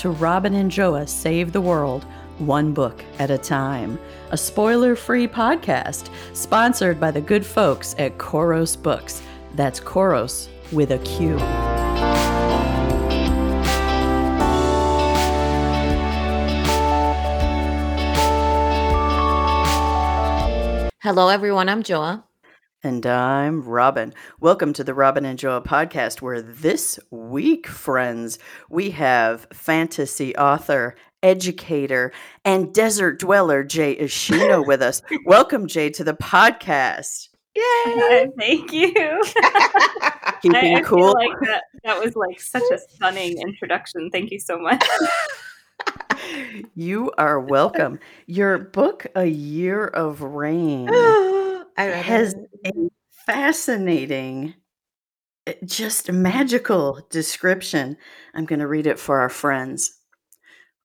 to Robin and Joa Save the World, one book at a time, a spoiler free podcast sponsored by the good folks at Khoros Books. That's Khoros with a Q. Hello, everyone. I'm Joa. And I'm Robin. Welcome to the Robin and Joa podcast, where this week, friends, we have fantasy author, educator, and desert dweller Jay Ishino with us. Welcome, Jay, to the podcast. Yay! Thank you. Keeping I, I cool. feel like that, that was like such a stunning introduction. Thank you so much. you are welcome. Your book, A Year of Rain. Has a fascinating, eh, just magical description. I'm going to read it for our friends.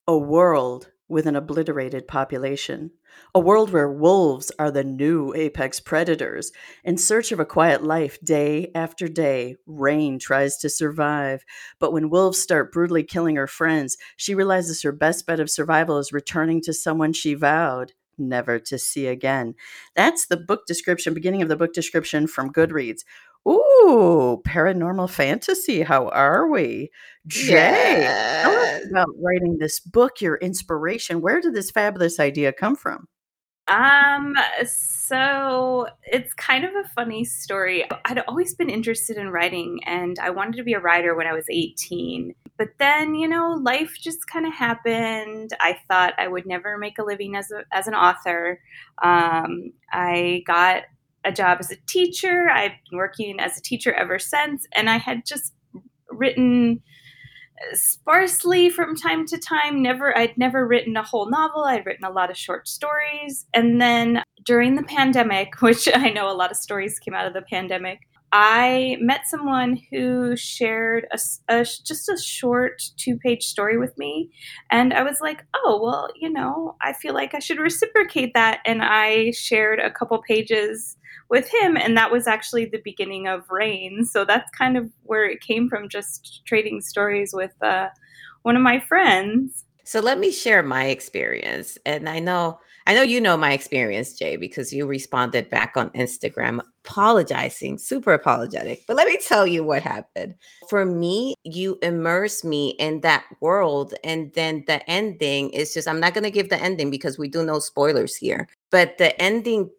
A world with an obliterated population. A world where wolves are the new apex predators. In search of a quiet life, day after day, Rain tries to survive. But when wolves start brutally killing her friends, she realizes her best bet of survival is returning to someone she vowed never to see again. That's the book description, beginning of the book description from Goodreads. Ooh, paranormal fantasy. How are we? Jay, tell us about writing this book, your inspiration. Where did this fabulous idea come from? Um, so it's kind of a funny story. I'd always been interested in writing and I wanted to be a writer when I was 18. But then, you know, life just kind of happened. I thought I would never make a living as, a, as an author. Um, I got a job as a teacher. I've been working as a teacher ever since. And I had just written sparsely from time to time never i'd never written a whole novel i'd written a lot of short stories and then during the pandemic which i know a lot of stories came out of the pandemic i met someone who shared a, a just a short two page story with me and i was like oh well you know i feel like i should reciprocate that and i shared a couple pages with him and that was actually the beginning of rain so that's kind of where it came from just trading stories with uh, one of my friends So let me share my experience. And I know I know you know my experience, Jay, because you responded back on Instagram apologizing, super apologetic. But let me tell you what happened. For me, you immerse me in that world. And then the ending is just, I'm not going to give the ending because we do no spoilers here. But the ending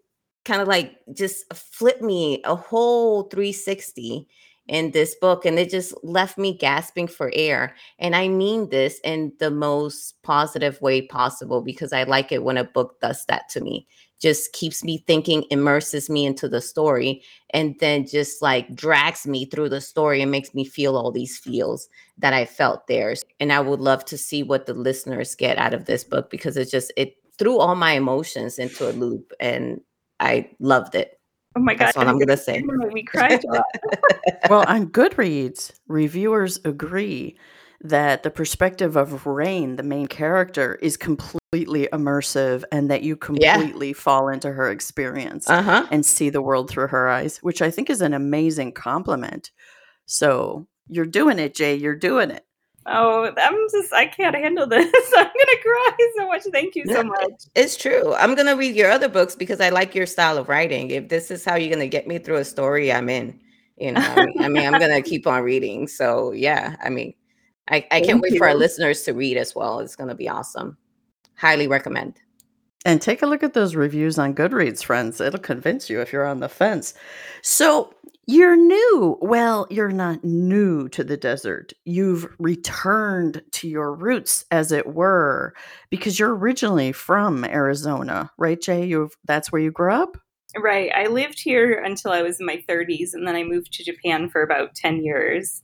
kind of like just flipped me a whole 360 in this book. And it just left me gasping for air. And I mean this in the most positive way possible because I like it when a book does that to me. Just keeps me thinking, immerses me into the story, and then just like drags me through the story and makes me feel all these feels that I felt there. And I would love to see what the listeners get out of this book because it just it threw all my emotions into a loop and I loved it. Oh my god That's all I'm gonna say. You're gonna make me cry Joa. well, on Goodreads, reviewers agree that the perspective of Rain, the main character, is completely immersive and that you Yeah. completely fall into her experience. Uh-huh. and see the world through her eyes, which I think is an amazing compliment. So you're doing it, Jay. You're doing it. Oh i'm just i can't handle this i'm gonna cry so much thank you so much It's true. I'm gonna read your other books because I like your style of writing. If this is how you're gonna get me through a story, I'm in. You know, I mean, I mean I'm gonna keep on reading. So yeah, I mean, I, I can't Thank wait for our listeners to read as well. It's gonna be awesome. Highly recommend. And take a look at those reviews on Goodreads, friends. It'll convince you if you're on the fence. So you're new. Well, you're not new to the desert. You've returned to your roots, as it were, because you're originally from Arizona, right, Jay? You that's where you grew up. right i lived here until i was in my 30s and then i moved to japan for about 10 years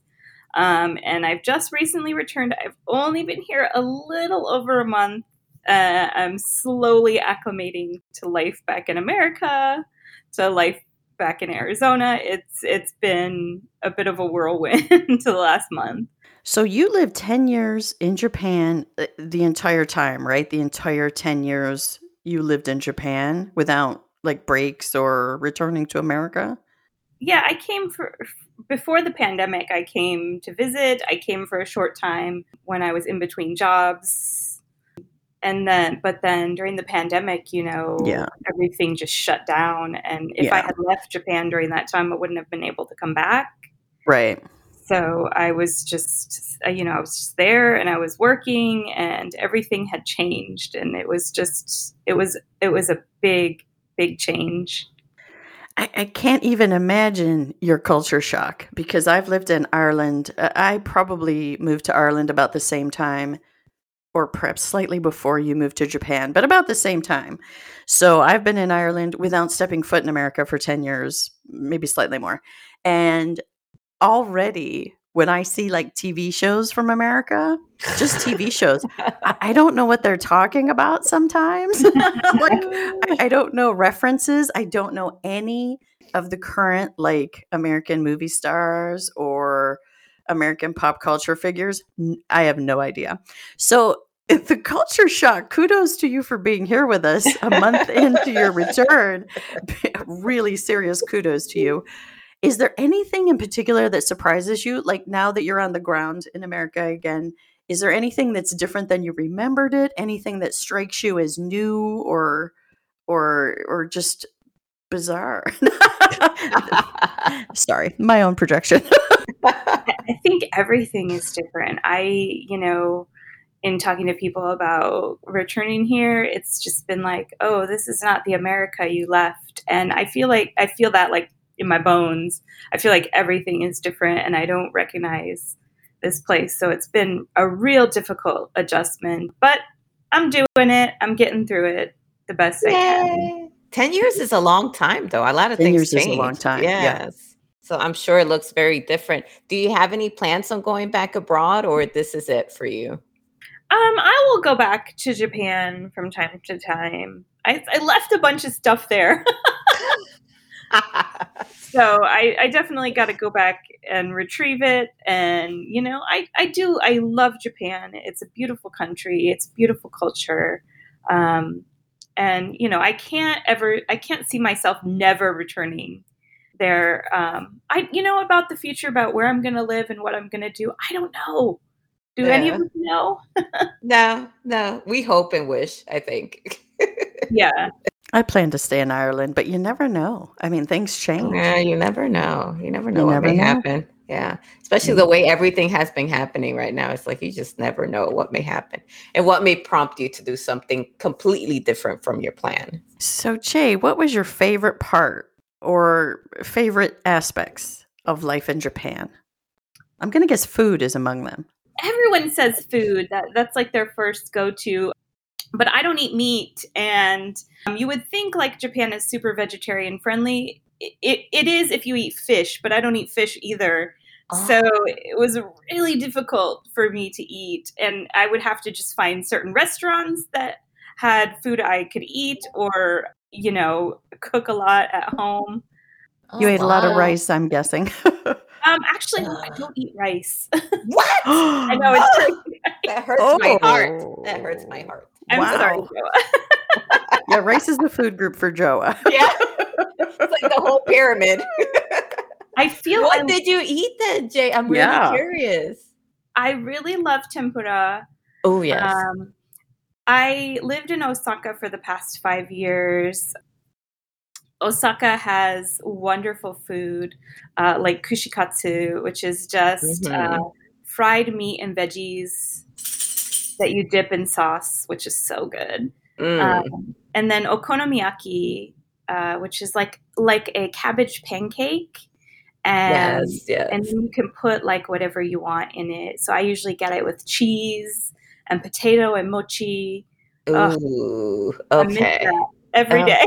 um, and i've just recently returned i've only been here a little over a month uh, i'm slowly acclimating to life back in america to life back in arizona it's it's been a bit of a whirlwind to the last month So you lived 10 years in Japan uh, the entire time, right? The entire 10 years you lived in Japan without like breaks or returning to America? yeah, I came for before the pandemic. I came to visit. I came for a short time when I was in between jobs, and then but then during the pandemic, you know, Yeah. everything just shut down. And if I had left Japan during that time, I wouldn't have been able to come back. Right. So I was just, uh, you know, I was just there and I was working and everything had changed. And it was just, it was, it was a big, big change. I, I can't even imagine your culture shock because I've lived in Ireland. Uh, I probably moved to Ireland about the same time, or perhaps slightly before you moved to Japan, but about the same time. So I've been in Ireland without stepping foot in America for 10 years, maybe slightly more. And already, when I see like TV shows from America, just TV shows, I, don't know what they're talking about sometimes. like, I, I don't know references. I don't know any of the current like American movie stars or American pop culture figures. I have no idea. So the culture shock, kudos to you for being here with us a month into your return. really serious kudos to you. Is there anything in particular that surprises you? Like now that you're on the ground in America again, is there anything that's different than you remembered it? Anything that strikes you as new or or or just bizarre? Sorry, my own projection. I think everything is different. I, you know, in talking to people about returning here, it's just been like, oh, this is not the America you left. And I feel like, I feel that like in my bones. I feel like everything is different and I don't recognize this place. So it's been a real difficult adjustment, but I'm doing it. I'm getting through it the best I can. 10 years is a long time, though. A lot of 10 things years is a change. long time, yeah. Yes. So I'm sure it looks very different. Do you have any plans on going back abroad or this is it for you? Um, I will go back to Japan from time to time. I, I left a bunch of stuff there. so I, I definitely got to go back and retrieve it. And, you know, I, I do, I love Japan. It's a beautiful country, it's beautiful culture. Um, and, you know, I can't ever, I can't see myself never returning there. Um, I, you know, about the future, about where I'm going to live and what I'm going to do. I don't know. Do any of Yeah. you know? no, no. We hope and wish, I think. Yeah. I plan to stay in Ireland, but you never know. I mean, things change. Yeah, you never know. You never know You what never may know. happen. Yeah. Especially the way everything has been happening right now. It's like you just never know what may happen and what may prompt you to do something completely different from your plan. So, Jay, what was your favorite part or favorite aspects of life in Japan? I'm going to guess food is among them. everyone says food. That that's like their first go-to. But i don't eat meat and um, you would think like japan is super vegetarian friendly. It, it, it is if you eat fish but i don't eat fish either. So it was really difficult for me to eat and i would have to just find certain restaurants that had food i could eat or you know cook a lot at home You ate a lot of rice, I'm guessing. um actually no, i don't eat rice What? i know it's crazy. That hurts my heart. That Oh. hurts my heart. i'm Wow. sorry Joa. yeah, rice is the food group for Joa. Yeah. it's like the whole pyramid. i feel what I- did you eat then, Jay? I'm really Yeah. curious. I really love tempura. Oh, yes. Um, I lived in Osaka for the past five years. Osaka has wonderful food uh, like kushikatsu, which is just Mhm. uh, fried meat and veggies that you dip in sauce, which is so good. Mm. Um, and then okonomiyaki, uh, which is like like a cabbage pancake, and yes, yes. and then you can put like whatever you want in it. So I usually get it with cheese and potato and mochi. ugh, Ooh, miss okay. every Oh. day.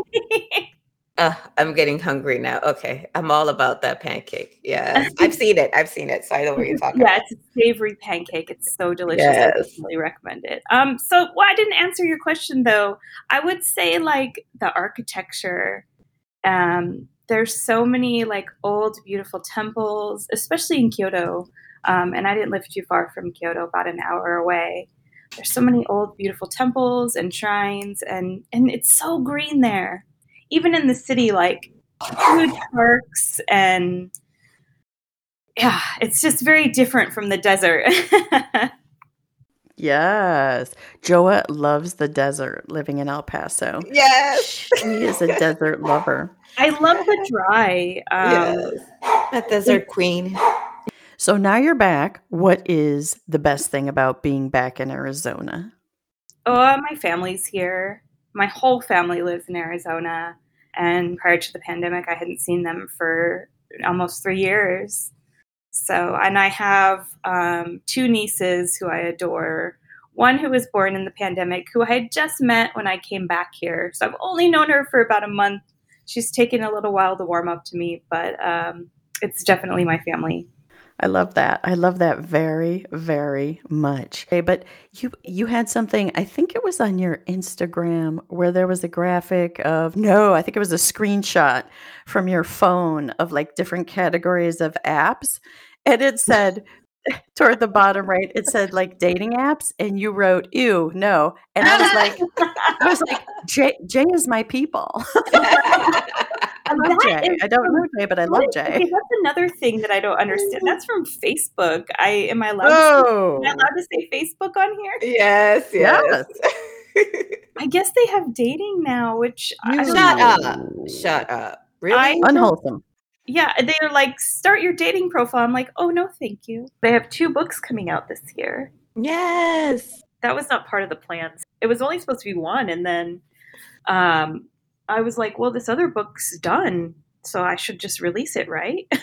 Uh, I'm getting hungry now. Okay, I'm all about that pancake. Yeah, I've seen it. I've seen it. So I know what you're talking yeah, about. it's a savory pancake. It's so delicious. I definitely recommend it. Um, so well, I didn't answer your question though. I would say like the architecture. Um, there's so many like old beautiful temples, especially in Kyoto. Um, and I didn't live too far from Kyoto, about an hour away. There's so many old beautiful temples and shrines, and and it's so green there. Even in the city, like huge parks and yeah, it's just very different from the desert. Yes. Joa loves the desert living in El Paso. Yes. She is a desert lover. I love the dry. Um, yes. A desert queen. So now you're back. What is the best thing about being back in Arizona? Oh, my family's here. My whole family lives in Arizona. And prior to the pandemic, I hadn't seen them for almost three years. So, and I have um, two nieces who I adore. One who was born in the pandemic, who I had just met when I came back here. So I've only known her for about a month. She's taken a little while to warm up to me, but um, it's definitely my family. I love that. I love that very, very much. Okay, but you you had something. I think it was on your Instagram where there was a graphic of no. I think it was a screenshot from your phone of like different categories of apps, and it said toward the bottom right, it said like dating apps, and you wrote "ew, no," and I was like, I was like, Jay, Jay is my people. I love That Jay. is I don't know Jay, but I love Jay. Okay, that's another thing that I don't understand. That's from Facebook. I am I allowed, Oh, to, am I allowed to say Facebook on here? Yes, yes. I guess they have dating now, which I don't Shut know. up. Shut up. Really? I- unwholesome. Yeah, they're like start your dating profile. I'm like, oh no, thank you. They have two books coming out this year. yes. That was not part of the plans. It was only supposed to be one, and then um, I was like, well, this other book's done, so I should just release it, right?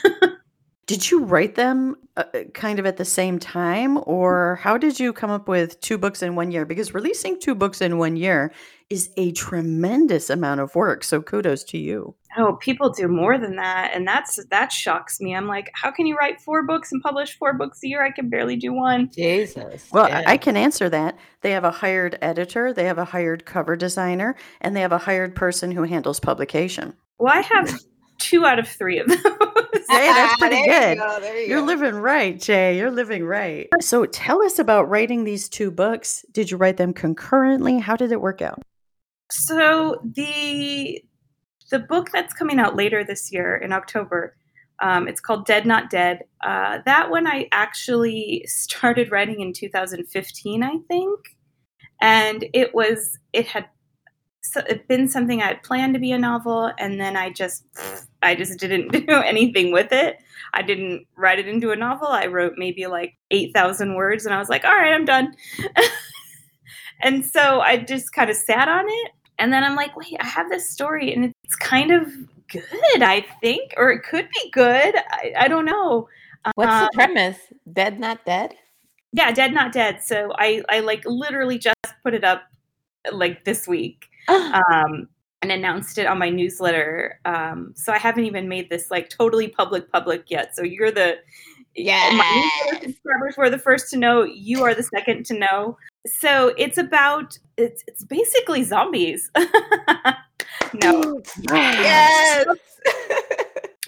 Did you write them uh, uh, kind of at the same time, or how did you come up with two books in one year? Because releasing two books in one year is a tremendous amount of work. So kudos to you. Oh, people do more than that, and that's that shocks me. I'm like, how can you write four books and publish four books a year? I can barely do one. Jesus. Well, yeah. I I can answer that. They have a hired editor, they have a hired cover designer, and they have a hired person who handles publication. Well, I have two out of three of those. Hey, that's ah, pretty There you good. go, there you You're go. living right, Jay. You're living right. So tell us about writing these two books. Did you write them concurrently? How did it work out? So the the book that's coming out later this year in October, um, it's called Dead Not Dead. Uh, that one I actually started writing in 2015, I think, and it was it had been something I had planned to be a novel, and then I just I just didn't do anything with it. I didn't write it into a novel. I wrote maybe like eight thousand words, and I was like, all right, I'm done. and so I just kind of sat on it, and then I'm like, wait, I have this story, and it's kind of good, I think, or it could be good. I, I don't know. What's Um, the premise? Dead, not dead? yeah, Dead Not Dead. So I I like literally just put it up like this week. um, and announced it on my newsletter. Um, so I haven't even made this like totally public public yet. So you're the yeah, my newsletter subscribers were the first to know. You are the second to know. So it's about it's it's basically zombies. no. yes.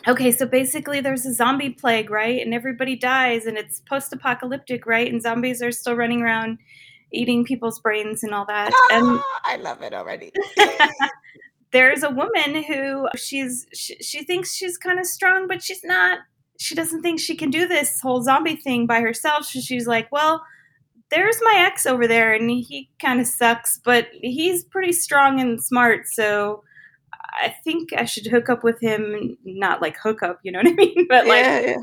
Okay, so basically there's a zombie plague, right? And everybody dies and it's post-apocalyptic, right? And zombies are still running around eating people's brains and all that. And Ah, I love it already. there's a woman who she's she, she thinks she's kind of strong but she's not she doesn't think she can do this whole zombie thing by herself so she's like well there's my ex over there and he kind of sucks but he's pretty strong and smart so i think i should hook up with him not like hook up you know what i mean but like yeah,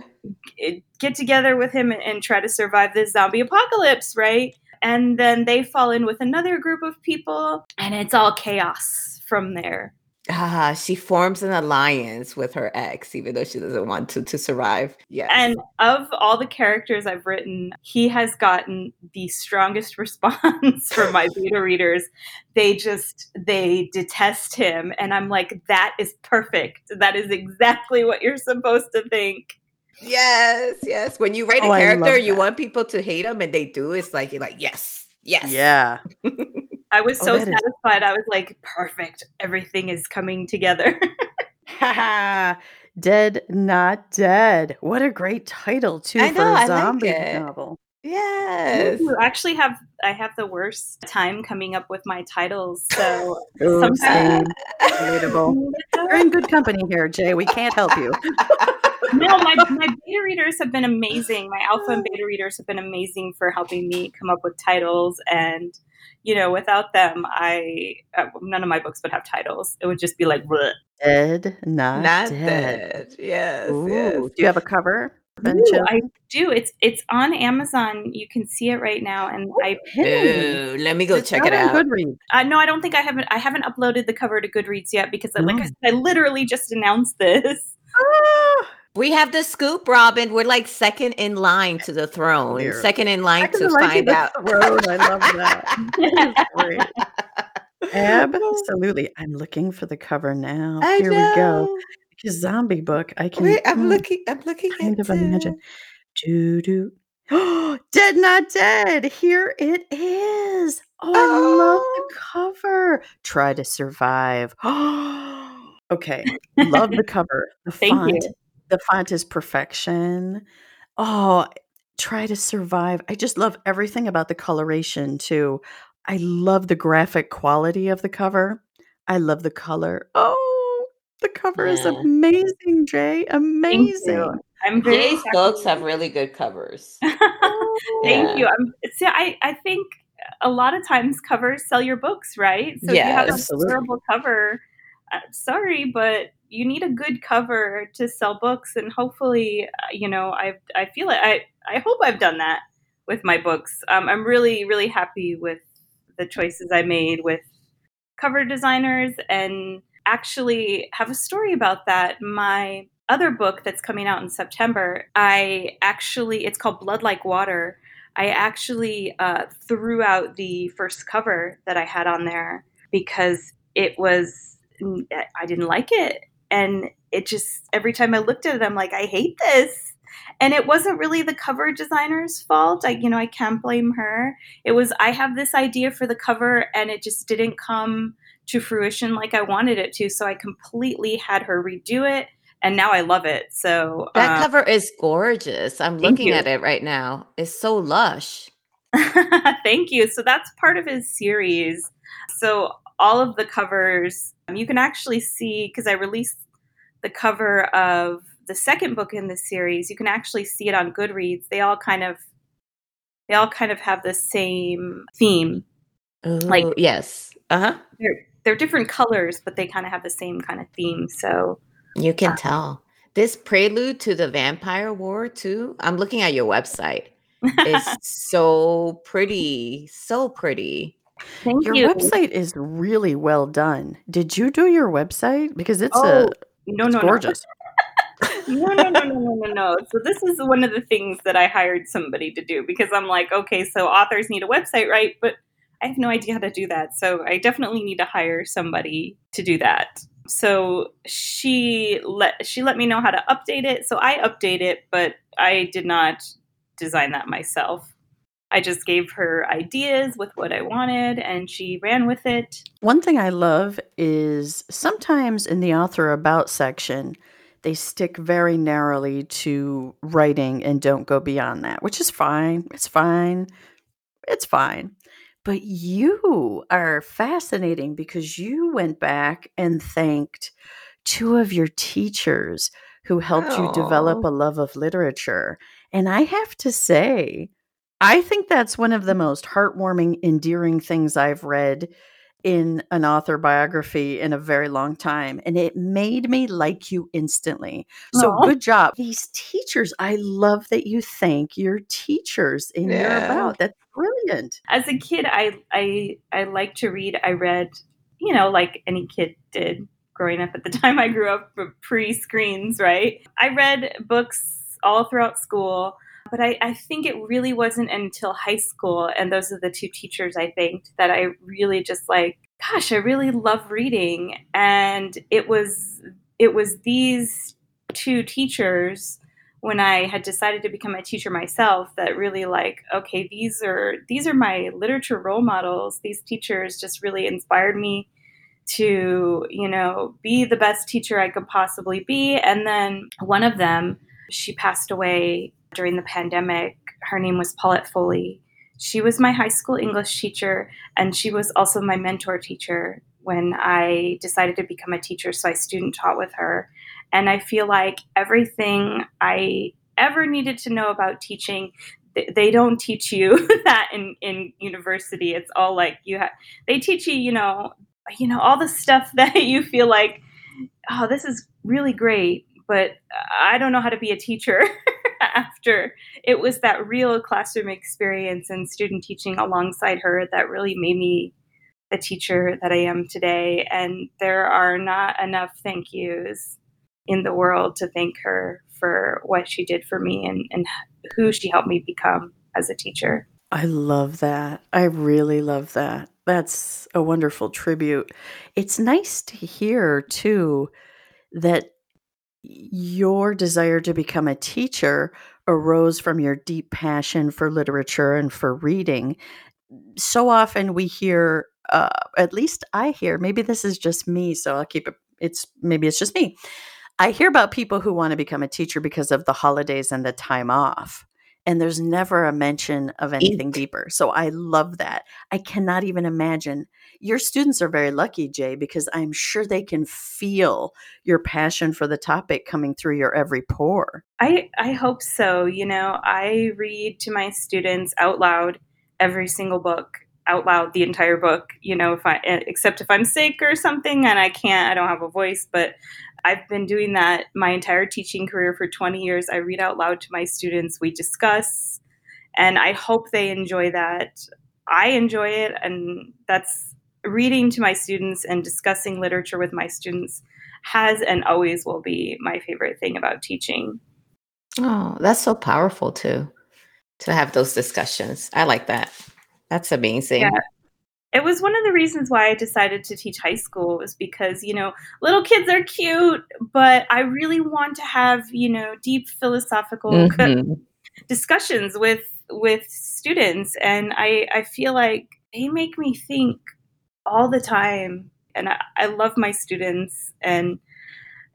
yeah. get together with him and, and try to survive this zombie apocalypse, right? And then they fall in with another group of people, and it's all chaos from there. Ah, she forms an alliance with her ex, even though she doesn't want to to survive. Yeah. And of all the characters I've written, he has gotten the strongest response from my beta readers. They just they detest him, and I'm like, that is perfect. That is exactly what you're supposed to think. yes, yes. When you write Oh, a I character, you want people to hate them, and they do. It's like you're like, yes, yes. Yeah. I was Oh, so that is- satisfied. I was like, perfect. Everything is coming together. Dead Not Dead. What a great title, too, I for know, a like zombie it. novel. Yes. You actually have I have the worst time coming up with my titles. So Ooh, sometimes relatable. You're in good company here, Jay. We can't help you. no, my, my beta readers have been amazing. My alpha and beta readers have been amazing for helping me come up with titles. And, you know, without them, I uh, none of my books would have titles. It would just be like, Bleh. Dead, not, Not dead. dead. Yes. Ooh, yes. do you have a cover? Ooh, I do. It's it's on Amazon. You can see it right now. And I Hey, Ooh, let me go it's check it out. Goodreads. uh, no, I don't think I haven't. I haven't uploaded the cover to Goodreads yet because, like I Mm. said, I literally just announced this. Ah, We have the scoop, Robin. We're like second in line to the throne, Clear. second in line Second to in line to find the out. throne. I love that. That is great. Absolutely. I'm looking for the cover now. I Here we go. know. Zombie book, I can Wait, I'm mm, looking. I'm looking kind at of imagine. Do do. dead not dead. Here it is. Oh, I love Oh. the cover. Try to survive. okay. Love the cover. The Thank you. Font. The font is perfection. Oh, try to survive. I just love everything about the coloration too. I love the graphic quality of the cover. I love the color. Oh, the cover is amazing, Jay. Amazing. I'm very Jay's happy. books have really good covers. Thank Yeah. you. I'm, see, I, I think a lot of times covers sell your books, right? So if you have a Yes. Absolutely. terrible cover, uh, sorry, but you need a good cover to sell books, and hopefully, uh, you know, I I feel it. I I hope I've done that with my books. Um, I'm really really happy with the choices I made with cover designers, and actually have a story about that. My other book that's coming out in September, I actually it's called Blood Like Water. I actually uh, threw out the first cover that I had on there because it was I didn't like it, and it just every time I looked at it, I'm like, I hate this. And it wasn't really the cover designer's fault. I, you know, I can't blame her. It was I have this idea for the cover, and it just didn't come to fruition like I wanted it to. So I completely had her redo it, and now I love it. So That uh, cover is gorgeous. I'm looking you. at it right now. It's so lush. Thank you. So that's part of his series. So all of the covers um, you can actually see because I released the cover of the second book in the series. You can actually see it on Goodreads. They all kind of they all kind of have the same theme. Like- yes. Uh huh. They're they're different colors, but they kind of have the same kind of theme. So You can Uh, tell. This prelude to the Vampire War too. I'm looking at your website. It's so pretty, so pretty. thank Your you. website is really well done. Did you do your website? Because it's Oh, a no, it's no, no. gorgeous. no, no, no, no, no, no, no. So this is one of the things that I hired somebody to do because I'm like, okay, so authors need a website, right? But I have no idea how to do that. So I definitely need to hire somebody to do that. So she let she let me know how to update it. So I update it, but I did not design that myself. I just gave her ideas with what I wanted and she ran with it. One thing I love is sometimes in the author about section, they stick very narrowly to writing and don't go beyond that, which is fine. It's fine. It's fine. But you are fascinating because you went back and thanked two of your teachers who helped you develop oh. a love of literature. And I have to say, I think that's one of the most heartwarming, endearing things I've read in an author biography in a very long time. And it made me like you instantly. So Aw. good job. These teachers, I love that you thank your teachers in your Yeah. about. That's brilliant. as a kid i i i liked to read i read you know like any kid did growing up at the time i grew up pre screens right i read books all throughout school but I, I think it really wasn't until high school and those are the two teachers i thanked that i really just like gosh i really love reading. And it was it was these two teachers when I had decided to become a teacher myself that really like okay these are these are my literature role models. These teachers just really inspired me to you know be the best teacher I could possibly be. And then one of them she passed away during the pandemic. Her name was Paulette Foley. She was my high school English teacher, and she was also my mentor teacher when I decided to become a teacher. So I student taught with her. And I feel like everything I ever needed to know about teaching, they don't teach you that in, in university. It's all like you have, they teach you, you know, you know, all the stuff that you feel like, oh, this is really great, but I don't know how to be a teacher after it was that real classroom experience and student teaching alongside her that really made me the teacher that I am today. And there are not enough thank yous in the world to thank her for what she did for me and, and who she helped me become as a teacher. I love that. I really love that. That's a wonderful tribute. It's nice to hear, too, that your desire to become a teacher arose from your deep passion for literature and for reading. So often we hear, uh, at least I hear, maybe this is just me, so I'll keep it, it's maybe it's just me. I hear about people who want to become a teacher because of the holidays and the time off. And there's never a mention of anything Eat. deeper. So I love that. I cannot even imagine. Your students are very lucky, Jay, because I'm sure they can feel your passion for the topic coming through your every pore. I, I hope so. You know, I read to my students out loud every single book out loud the entire book you know if i eh, except if i'm sick or something and i can't i don't have a voice but i've been doing that my entire teaching career for 20 years i read out loud to my students we discuss and i hope they enjoy that i enjoy it and that's reading to my students and discussing literature with my students has and always will be my favorite thing about teaching Oh, that's so powerful too, to have those discussions. I like that. That's amazing. Yeah. It was one of the reasons why I decided to teach high school was because, you know, little kids are cute, but I really want to have, you know, deep philosophical Mhm. discussions with with students and I I feel like they make me think all the time and I, I love my students and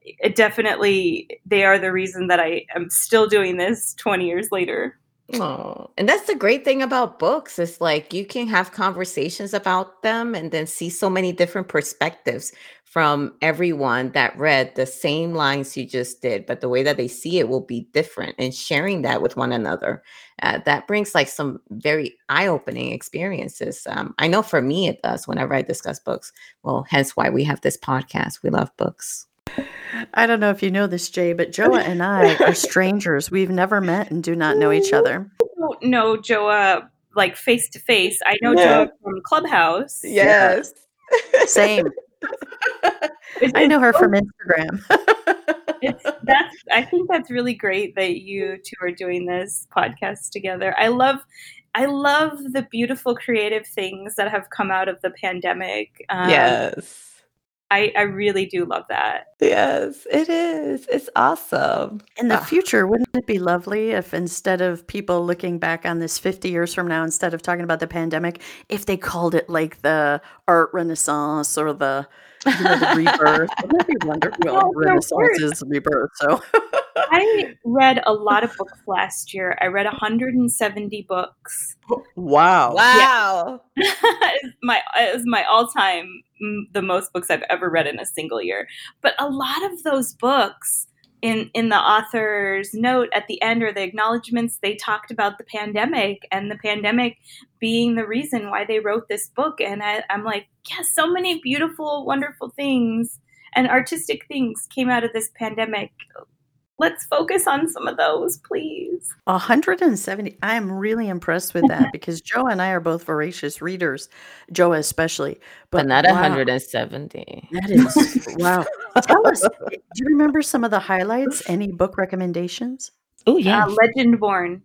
it definitely they are the reason that I am still doing this 20 years later. Oh, and that's the great thing about books. It's like you can have conversations about them and then see so many different perspectives from everyone that read the same lines you just did, but the way that they see it will be different. And sharing that with one another, uh, that brings like some very eye-opening experiences. Um, I know for me it does whenever I discuss books. Well, hence why we have this podcast. We love books. I don't know if you know this, Jay, but Joa and I are strangers. We've never met and do not know each other. I don't know Joa like face to face. I know Yeah. Joa from Clubhouse. Yes. Same. I know her from Instagram. it's that's I think that's really great that you two are doing this podcast together. I love I love the beautiful creative things that have come out of the pandemic. Um, yes. I, I really do love that. Yes, it is. It's awesome. In the Ah. future, wouldn't it be lovely if instead of people looking back on this 50 years from now, instead of talking about the pandemic, if they called it like the art renaissance or the, you know, the rebirth? Wouldn't be wonderful? Oh, well, No, no, renaissance is rebirth. So I read a lot of books last year. I read 170 books. Oh, wow. Wow. It's my it was my all time mm, the most books I've ever read in a single year. But a lot of those books in in the author's note at the end or the acknowledgments they talked about the pandemic and the pandemic being the reason why they wrote this book. And I, i'm like yeah so many beautiful wonderful things and artistic things came out of this pandemic let's focus on some of those please 170. I am really impressed with that because Joa and I are both voracious readers, Joa especially. But not wow, 170. That is wow. Tell us, do you remember some of the highlights? Any book recommendations? Oh, uh, Legendborn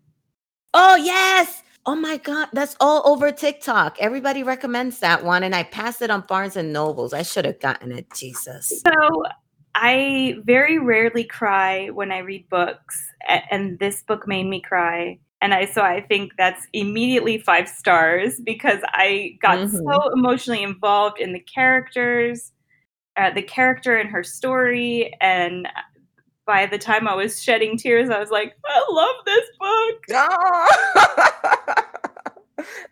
Oh, yes. Oh my God. That's all over TikTok. Everybody recommends that one. And I passed it on Barnes and Nobles. I should have gotten it. Jesus. So I very rarely cry when I read books, and this book made me cry. And I so I think that's immediately five stars because I got Mhm. so emotionally involved in the characters, uh, the character and her story, and by the time I was shedding tears, I was like, I love this book. Oh.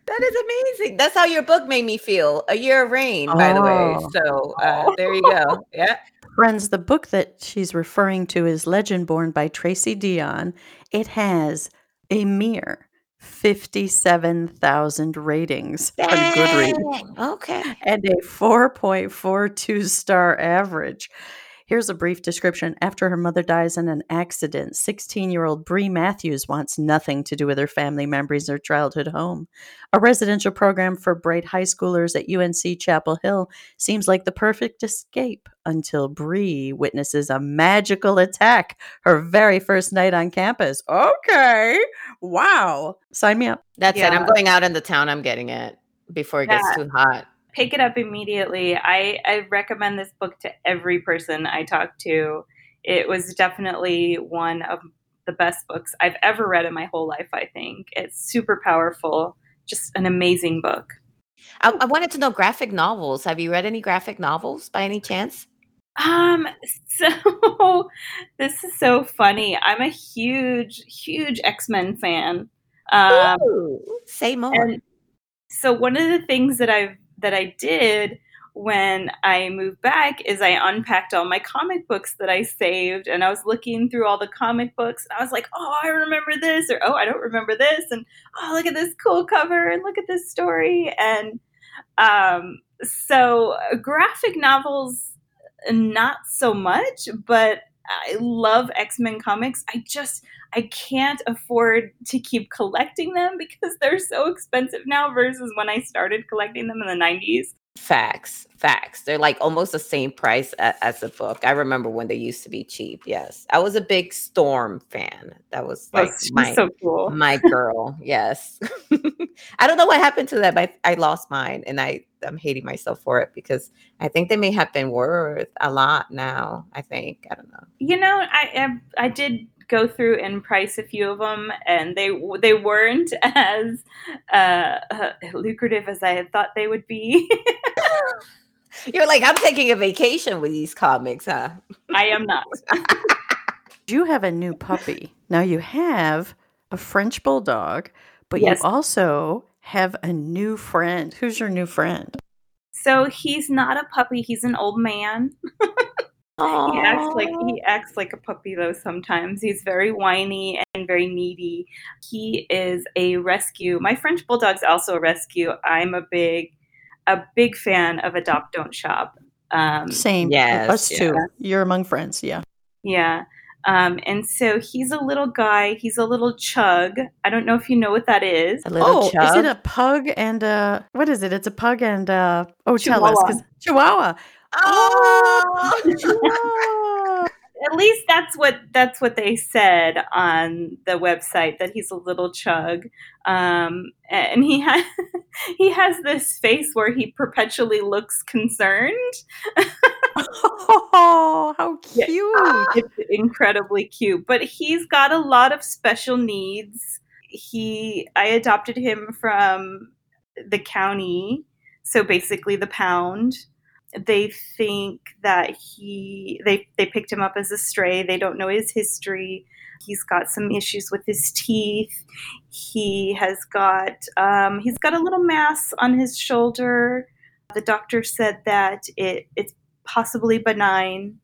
that is amazing. That's how your book made me feel. A Year of Rain, by the way. Oh. So uh, there you go. Yeah. Friends, the book that she's referring to is Legendborn by Tracy Deonn. It has a mere 57,000 ratings on Goodreads Okay. and a 4.42 star average. Here's a brief description. After her mother dies in an accident, 16 year old Bree Matthews wants nothing to do with her family memories or childhood home. A residential program for bright high schoolers at UNC Chapel Hill seems like the perfect escape until Bree witnesses a magical attack her very first night on campus. Okay. Wow. Sign me up. That's it. I'm going out in the town. I'm getting it before it gets too hot. Pick it up immediately. I, I recommend this book to every person I talk to. It was definitely one of the best books I've ever read in my whole life, I think. It's super powerful. Just an amazing book. I, I wanted to know graphic novels. Have you read any graphic novels by any chance? Um, so this is so funny. I'm a huge, huge X-Men fan. Um, Ooh, say more. so one of the things that I've that I did when I moved back is I unpacked all my comic books that I saved and I was looking through all the comic books and I was like, "Oh, I remember this," or "Oh, I don't remember this," and "Oh, look at this cool cover and look at this story." And um, so graphic novels, not so much, but I love X Men comics. I just I can't afford to keep collecting them because they're so expensive now versus when I started collecting them in the 90s. Facts, facts. They're like almost the same price a- as a book. I remember when they used to be cheap. Yes, I was a big Storm fan. That was like Like, she's my so cool. my girl. Yes, I don't know what happened to that, but I lost mine, and I I'm hating myself for it because I think they may have been worth a lot now. I think I don't know. You know, I, I I did go through and price a few of them, and they they weren't as uh, uh, lucrative as I had thought they would be. You're like I'm taking a vacation with these comics, huh? I am not. You have a new puppy. Now you have a French bulldog, but Yes. you also have a new friend. Who's your new friend? So he's not a puppy; he's an old man. He acts like he acts like a puppy though sometimes. He's very whiny and very needy. He is a rescue. My French bulldog's also a rescue. I'm a big a big fan of adopt don't shop. Um Same. Yes, Us too. You're among friends. Yeah. yeah. Um and so he's a little guy. He's a little chug. I don't know if you know what that is. a little Oh, is it a pug and uh what is it? It's a pug and uh oh tell us 'cause- Chihuahua. Oh, At least that's what that's what they said on the website that he's a little chug, um, and he has he has this face where he perpetually looks concerned. oh, how Yeah. cute. It's incredibly cute, but he's got a lot of special needs. He I adopted him from the county, so basically the pound. They think that he they they picked him up as a stray. They don't know his history. He's got some issues with his teeth. He has got um, he's got a little mass on his shoulder. The doctor said that it it's possibly benign.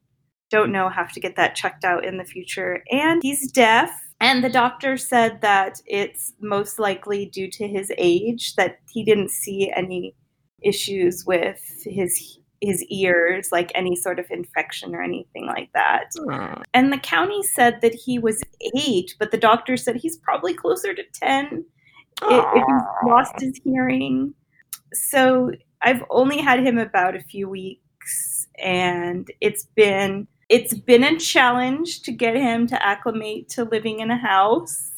Don't know. Have to get that checked out in the future. And he's deaf. And the doctor said that it's most likely due to his age that he didn't see any issues with his his ears, like any sort of infection or anything like that. And the county said that he was eight, but the doctor said he's probably closer to 10 i- if he's lost his hearing. So I've only had him about a few weeks, and it's been it's been a challenge to get him to acclimate to living in a house.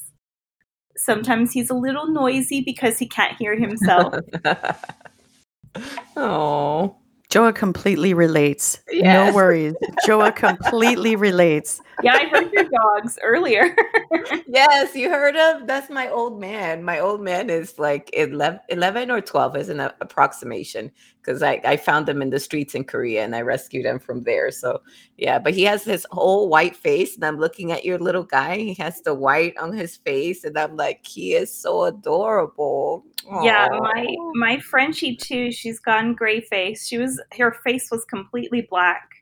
Sometimes he's a little noisy because he can't hear himself. oh, Joa completely relates. Yes. No worries. Joa completely relates. Yeah, I heard your dogs earlier. yes, you heard of? That's my old man. My old man is like 11, 11 or 12 is an approximation because I, I found them in the streets in Korea and I rescued him from there. So, yeah, but he has this whole white face. And I'm looking at your little guy. He has the white on his face. And I'm like, he is so adorable. Yeah, my my Frenchie too. She's gone gray face. She was her face was completely black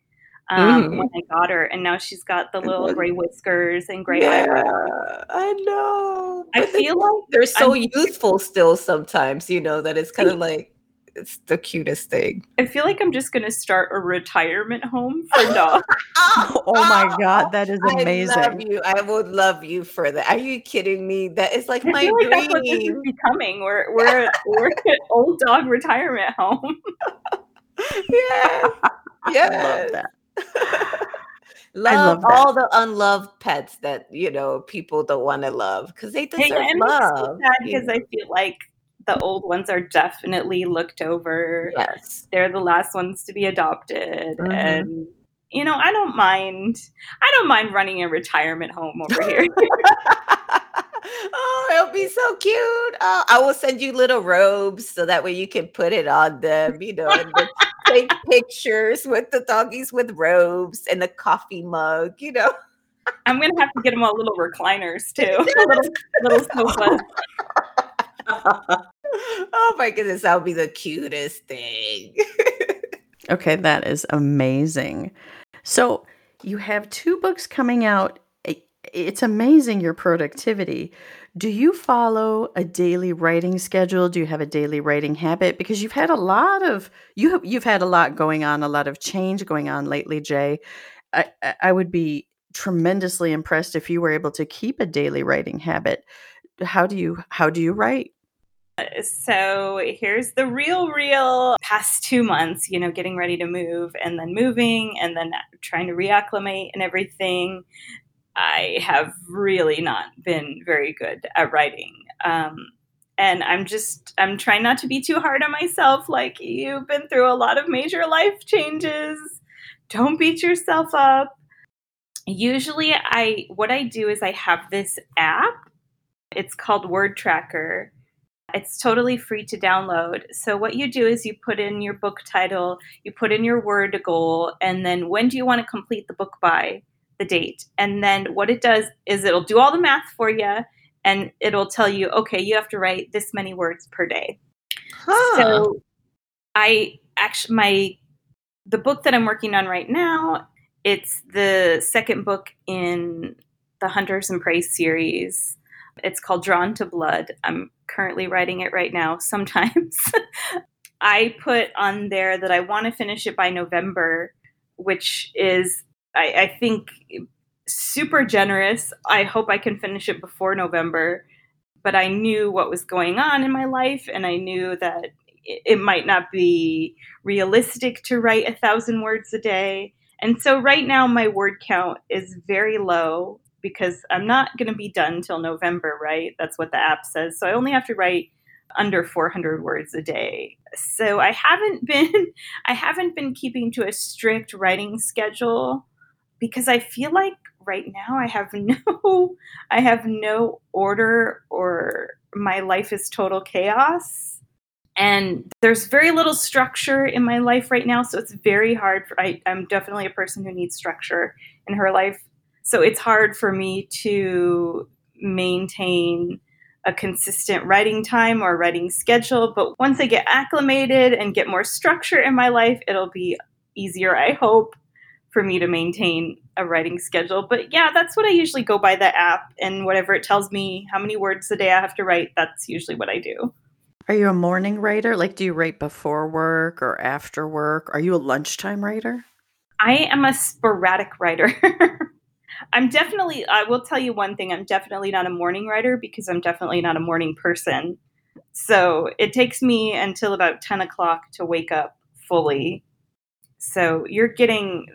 um, mm-hmm. when I got her, and now she's got the little gray whiskers and gray yeah, eyebrows. I know. I feel like they're so I'm, youthful still. Sometimes you know that it's kind of like it's the cutest thing. I feel like I'm just gonna start a retirement home for dogs. oh, oh, my god, that is amazing! I love you. I would love you for that. Are you kidding me? That is like I my dream. That's what this is becoming. We're we're we're an old dog retirement home. yeah, yeah, I love that. love, love all the unloved pets that you know people don't want to love because they deserve hey, love. Because I feel like the old ones are definitely looked over. Yes. They're the last ones to be adopted. Mm-hmm. And you know, I don't mind I don't mind running a retirement home over here. oh, it'll be so cute. Oh, I will send you little robes so that way you can put it on them, you know, and take pictures with the doggies with robes and the coffee mug, you know. I'm gonna have to get them all little recliners too, little, little sofas. Oh my goodness, that would be the cutest thing. okay, that is amazing. So you have two books coming out. It's amazing your productivity. Do you follow a daily writing schedule? Do you have a daily writing habit? Because you've had a lot of you have you've had a lot going on, a lot of change going on lately, Jay. I, I would be tremendously impressed if you were able to keep a daily writing habit. How do you how do you write? So here's the real, real past two months, you know, getting ready to move and then moving and then trying to reacclimate and everything. I have really not been very good at writing. Um, and I'm just, I'm trying not to be too hard on myself. Like, you've been through a lot of major life changes. Don't beat yourself up. Usually, I, what I do is I have this app. It's called Word Tracker it's totally free to download. So, what you do is you put in your book title, you put in your word goal, and then when do you want to complete the book by the date? And then what it does is it'll do all the math for you and it'll tell you, okay, you have to write this many words per day. Huh. So, I actually, my, the book that I'm working on right now, it's the second book in the Hunters and Prey series. It's called Drawn to Blood. I'm currently writing it right now sometimes. I put on there that I want to finish it by November, which is, I, I, think, super generous. I hope I can finish it before November. But I knew what was going on in my life, and I knew that it might not be realistic to write a thousand words a day. And so right now, my word count is very low because I'm not going to be done until November, right? That's what the app says. So I only have to write under 400 words a day. So I haven't been I haven't been keeping to a strict writing schedule because I feel like right now I have no I have no order or my life is total chaos. And there's very little structure in my life right now, so it's very hard. For, I, I'm definitely a person who needs structure in her life so it's hard for me to maintain a consistent writing time or writing schedule. But once I get acclimated and get more structure in my life, it'll be easier, I hope, for me to maintain a writing schedule. But yeah, that's what I usually go by the app and whatever it tells me how many words a day I have to write, that's usually what I do. Are you a morning writer? Like, do you write before work or after work? Are you a lunchtime writer? I am a sporadic writer. I'm definitely, I will tell you one thing I'm definitely not a morning writer because I'm definitely not a morning person. So it takes me until about 10 o'clock to wake up fully. So you're getting,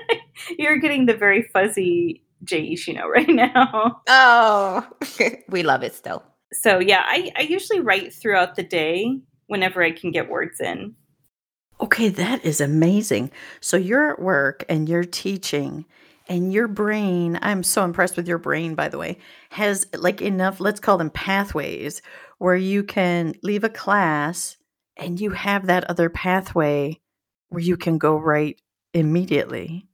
you're getting the very fuzzy Jay Ishino right now. Oh, we love it still. So yeah, I, I usually write throughout the day whenever I can get words in. Okay, that is amazing. So you're at work and you're teaching, and your brain, I'm so impressed with your brain, by the way, has like enough, let's call them pathways, where you can leave a class and you have that other pathway where you can go right immediately.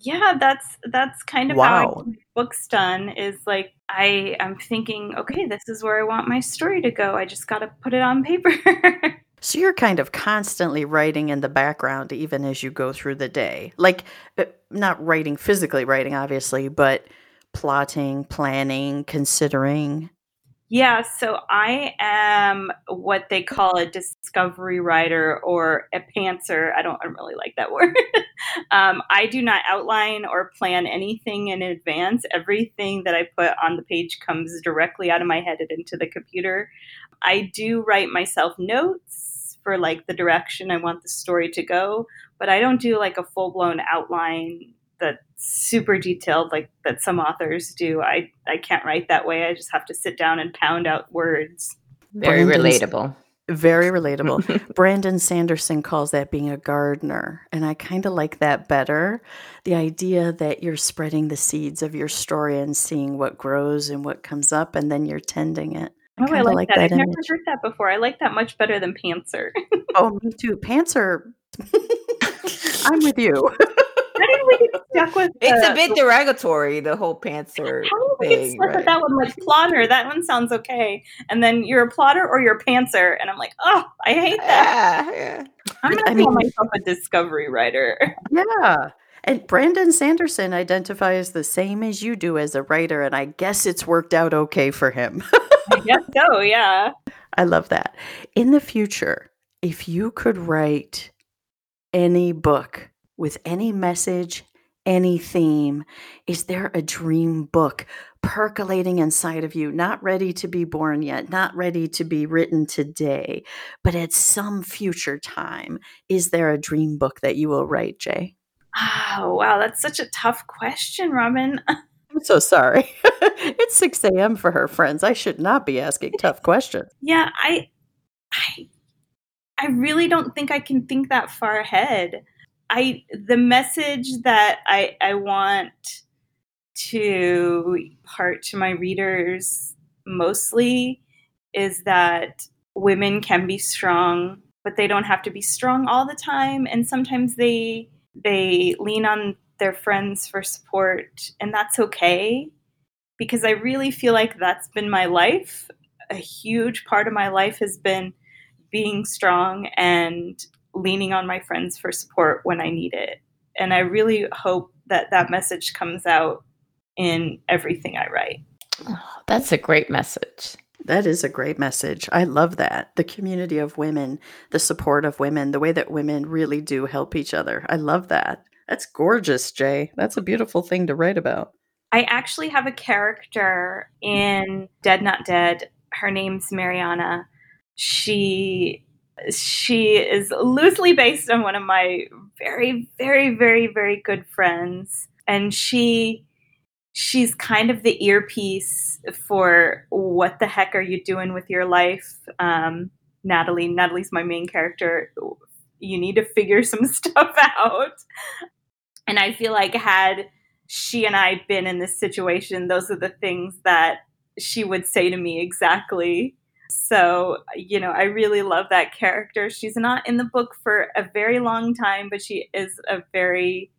Yeah, that's that's kind of how Wow. get books done is like I I'm thinking, okay, this is where I want my story to go. I just got to put it on paper. So you're kind of constantly writing in the background even as you go through the day. Like, uh, not writing physically writing, obviously, but plotting, planning, considering. Yeah, so I am what they call a discovery writer or a pantser. I don't I don't really like that word. um, I do not outline or plan anything in advance. Everything that I put on the page comes directly out of my head and into the computer. I do write myself notes for like the direction I want the story to go, but I don't do like a full blown outline that's super detailed like that some authors do. I I can't write that way. I just have to sit down and pound out words. Very Brandon's relatable. very relatable. Brandon Sanderson calls that being a gardener, and I kind of like that better. The idea that you're spreading the seeds of your story and seeing what grows and what comes up, and then you're tending it. I Oh, I like like that. that I've never heard that before. I like that much better than pantser. Oh, me too. Pants are. I'm with you. How did we get stuck with It's a bit derogatory, the whole pantser how did we get thing, with right? that one? Like plotter, that one sounds okay. And then you're a plotter or you're a pantser, and I'm like, oh, I hate that. Yeah, yeah. I'm gonna call mean, myself a discovery writer. yeah. And Brandon Sanderson identifies the same as you do as a writer, and I guess it's worked out okay for him. I guess so. Yeah. I love that. In the future, if you could write any book with any message, any theme, is there a dream book percolating inside of you, not ready to be born yet, not ready to be written today, but at some future time? Is there a dream book that you will write, Jay? Oh wow, that's such a tough question, Robin. I'm so sorry. it's 6 a.m. for her friends. I should not be asking tough questions. Yeah, I, I, I really don't think I can think that far ahead. I the message that I I want to part to my readers mostly is that women can be strong, but they don't have to be strong all the time and sometimes they they lean on their friends for support and that's okay because I really feel like that's been my life. A huge part of my life has been being strong and leaning on my friends for support when I need it. And I really hope that that message comes out in everything I write. Oh, that's a great message. That is a great message. I love that. The community of women, the support of women, the way that women really do help each other. I love that. That's gorgeous, Jay. That's a beautiful thing to write about. I actually have a character in Dead Not Dead. Her name's Mariana. She she is loosely based on one of my very very very very good friends. And she she's kind of the earpiece for what the heck are you doing with your life? Um, natalie natalie's my main character. You need to figure some stuff out. And i feel like had she and i been in this situation those are the things that she would say to me exactly so, you know, I really love that character. She's not in the book for a very long time, but she is a very,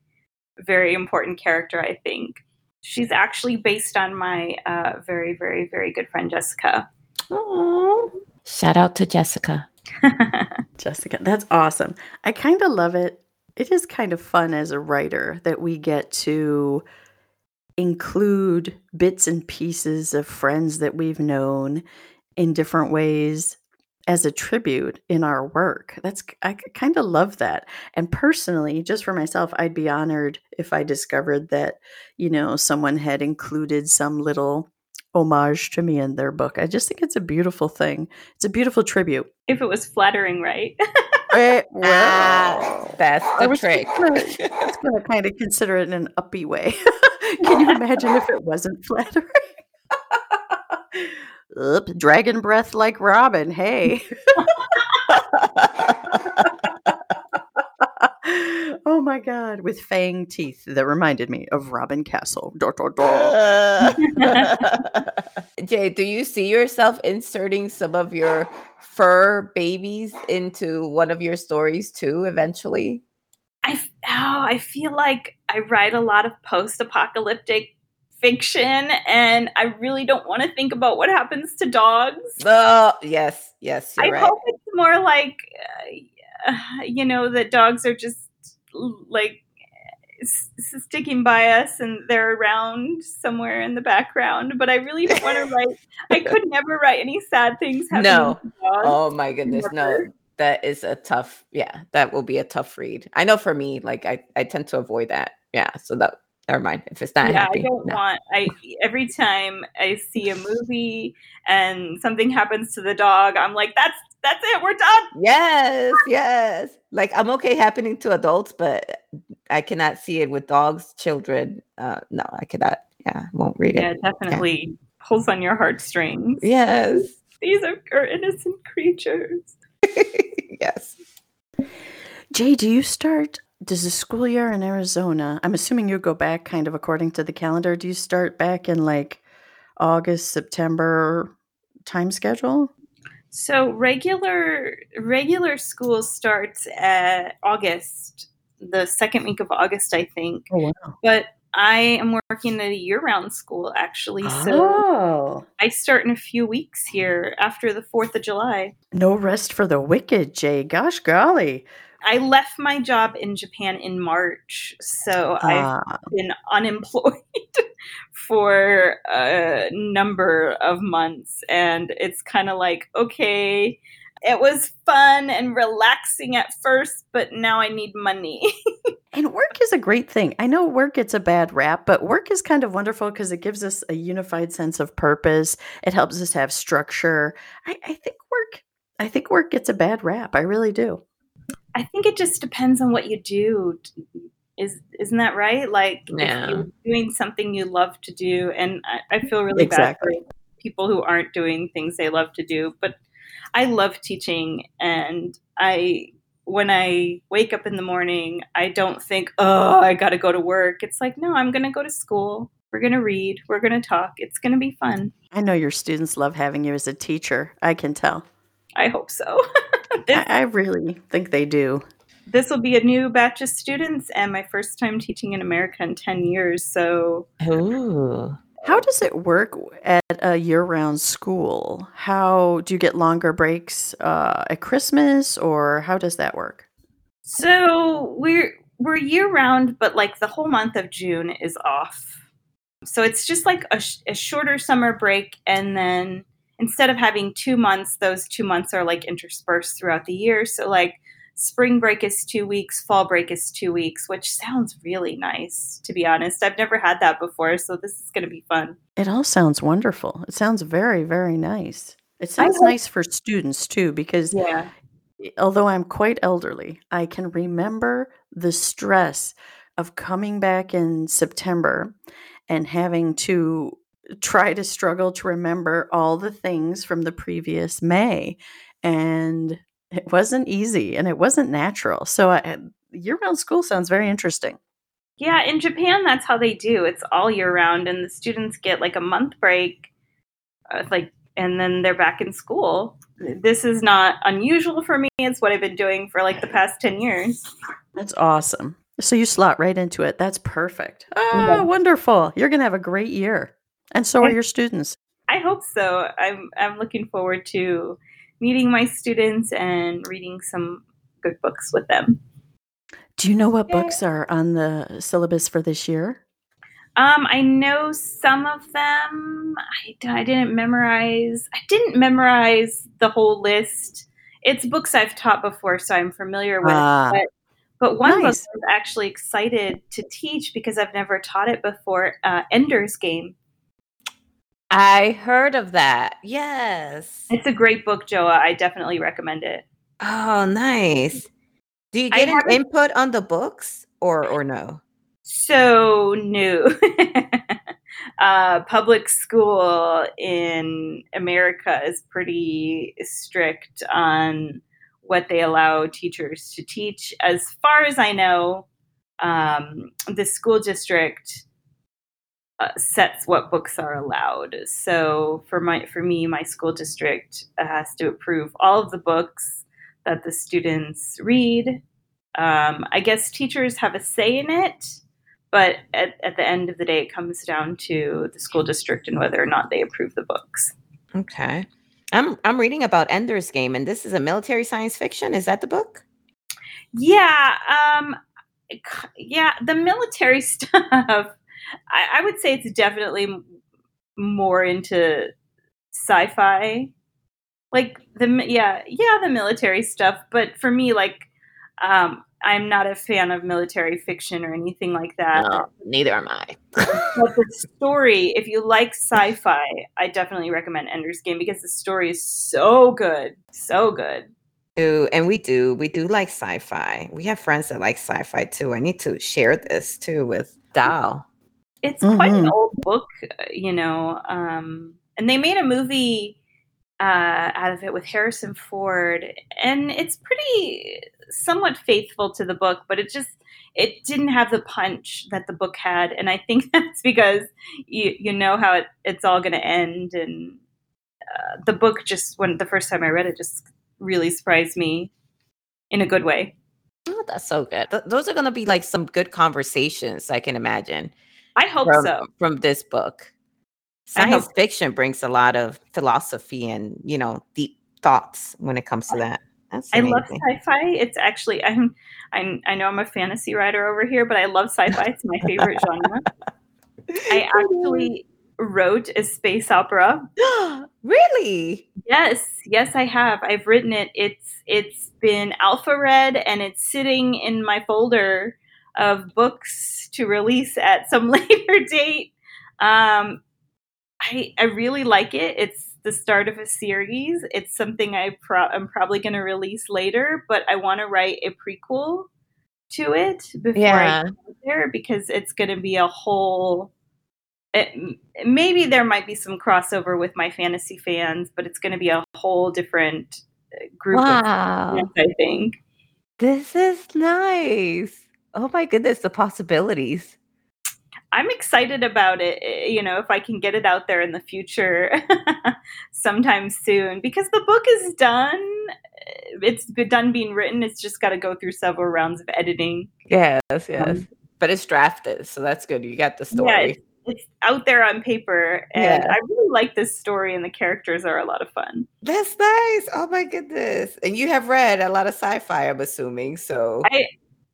very important character, I think. She's actually based on my uh, very, very, very good friend Jessica. Aww. Shout out to Jessica. Jessica, that's awesome. I kind of love it. It is kind of fun as a writer that we get to include bits and pieces of friends that we've known in different ways as a tribute in our work. That's I kind of love that. And personally, just for myself, I'd be honored if I discovered that, you know, someone had included some little homage to me in their book. I just think it's a beautiful thing. It's a beautiful tribute. If it was flattering, right? Eh, Ah, that's I the was trick. gonna, I was gonna kind of consider it in an uppy way. Can you imagine if it wasn't flattering? Oop, dragon breath like Robin. Hey. oh my god, with fang teeth that reminded me of Robin Castle. Dor, dor, dor. Jay, do you see yourself inserting some of your fur babies into one of your stories too eventually? I f- oh, I feel like I write a lot of post-apocalyptic fiction and I really don't want to think about what happens to dogs. Oh, yes, yes, I right. hope it's more like uh, you know that dogs are just like s- sticking by us and they're around somewhere in the background but i really don't want to write i could never write any sad things happening No. Oh my goodness, no. That is a tough, yeah, that will be a tough read. I know for me, like I, I tend to avoid that. Yeah, so that never mind. If it's not yeah happy. i don't no. want i every time i see a movie and something happens to the dog i'm like that's that's it we're done Yes, yes. Like I'm okay happening to adults, but I cannot see it with dogs, children. Uh no, I cannot. Yeah, won't read yeah it. Yeah, definitely pulls on your heartstrings Yes. these are, are innocent creatures yes. Jay, do you start? Does the school year in Arizona? I'm assuming you go back kind of according to the calendar. Do you start back in like August, September time schedule? So regular regular school starts at August, the second week of August, I think. Oh wow! But I am working at a year-round school actually, so oh, I start in a few weeks here after the Fourth of July. no rest for the wicked, Jay. Gosh, golly! I left my job in Japan in March, so I've Ah, been unemployed for a number of months and it's kind of like okay it was fun and relaxing at first but now i need money and work is a great thing. I know work gets a bad rap, but work is kind of wonderful because it gives us a unified sense of purpose. It helps us have structure. I, I think work. I think work gets a bad rap. I really do. I think it just depends on what you do is isn't that right like Yeah. you're doing something you love to do and i, I feel really Exactly. bad for people who aren't doing things they love to do but i love teaching and i when i wake up in the morning i don't think oh i gotta go to work it's like no i'm gonna go to school we're gonna read we're gonna talk it's gonna be fun I know your students love having you as a teacher. I can tell. i hope so I, I really think they do. this will be a new batch of students and my first time teaching in america in 10 years so Ooh. How does it work at a year-round school? How do you get longer breaks uh, at Christmas, or how does that work? So we're we're year round, but like the whole month of June is off. So it's just like a, sh- a shorter summer break, and then instead of having two months, those two months are like interspersed throughout the year. So like spring break is two weeks, fall break is two weeks, which sounds really nice. To be honest, I've never had that before, so this is going to be fun. It all sounds wonderful. It sounds very, very nice. It sounds hope- nice for students too, because Yeah, although I'm quite elderly, I can remember the stress of coming back in September and having to try to struggle to remember all the things from the previous May. And it wasn't easy and it wasn't natural. So I, year round school sounds very interesting. Yeah, in Japan, that's how they do. It's all year round, and the students get like a month break, uh, like, and then they're back in school. This is not unusual for me. It's what I've been doing for like the past ten years. That's awesome. So you slot right into it. That's perfect. Oh, Yeah. wonderful. You're going to have a great year. And so are your students. I hope so. I'm I'm looking forward to meeting my students and reading some good books with them. Do you know what Yeah. books are on the syllabus for this year? Um, I know some of them. I didn't memorize. I didn't memorize the whole list. It's books I've taught before, so I'm familiar with. Ah, but But one Nice. book I was actually excited to teach because I've never taught it before. Uh, Ender's Game. I heard of that. Yes. It's a great book, Joa. I definitely recommend it. Oh, nice. Do you get an input on the books or or no? So new. uh, public school in America is pretty strict on what they allow teachers to teach. As far as I know, um, the school district uh, sets what books are allowed. So for my for me, my school district has to approve all of the books that the students read. Um, I guess teachers have a say in it, but at, at the end of the day, it comes down to the school district and whether or not they approve the books. Okay. I'm I'm reading about Ender's Game, and this is a military science fiction. Is that the book? Yeah, um, yeah, the military stuff. I, I would say it's definitely more into sci-fi, like the yeah yeah the military stuff. But for me, like um, I'm not a fan of military fiction or anything like that. No, neither am I. but the story, if you like sci-fi, I definitely recommend Ender's Game because the story is so good, so good. And we do, we do like sci-fi. We have friends that like sci-fi too. I need to share this too with Dal. It's mm-hmm. quite an mm-hmm. old book, uh, you know. Um, and they made a movie uh, out of it with Harrison Ford, and it's pretty somewhat faithful to the book, but it just it didn't have the punch that the book had, and I think that's because you you know how it, it's all going to end, and uh, the book just when the first time I read it just really surprised me in a good way. Oh, that's so good. Th- those are going to be like some good conversations, I can imagine. I hope from, so. From this book science fiction brings a lot of philosophy and you know deep thoughts when it comes to that. That's I love sci-fi. It's actually I'm, I'm I know I'm a fantasy writer over here, but I love sci-fi. It's my favorite genre. I actually wrote a space opera. really? Yes, yes, I have. I've written it. It's it's been alpha read and it's sitting in my folder of books to release at some later date. Um, I I really like it. It's the start of a series. It's something I pro- I'm probably going to release later, but I want to write a prequel to it before yeah. I go there because it's going to be a whole. It, maybe there might be some crossover with my fantasy fans, but it's going to be a whole different uh, group wow. of fans, I think. This is nice. Oh my goodness, the possibilities. I'm excited about it, eh, you know, if I can get it out there in the future sometime soon because the book is done. Eh, it's done being written. It's just got to go through several rounds of editing. Yes, yes. Um, but it's drafted, so that's good. You got the story. Yeah, it's, it's out there on paper, and yeah. I really like this story, and the characters are a lot of fun. That's nice. Oh my goodness! And you have read a lot of sci-fi, I'm assuming. So I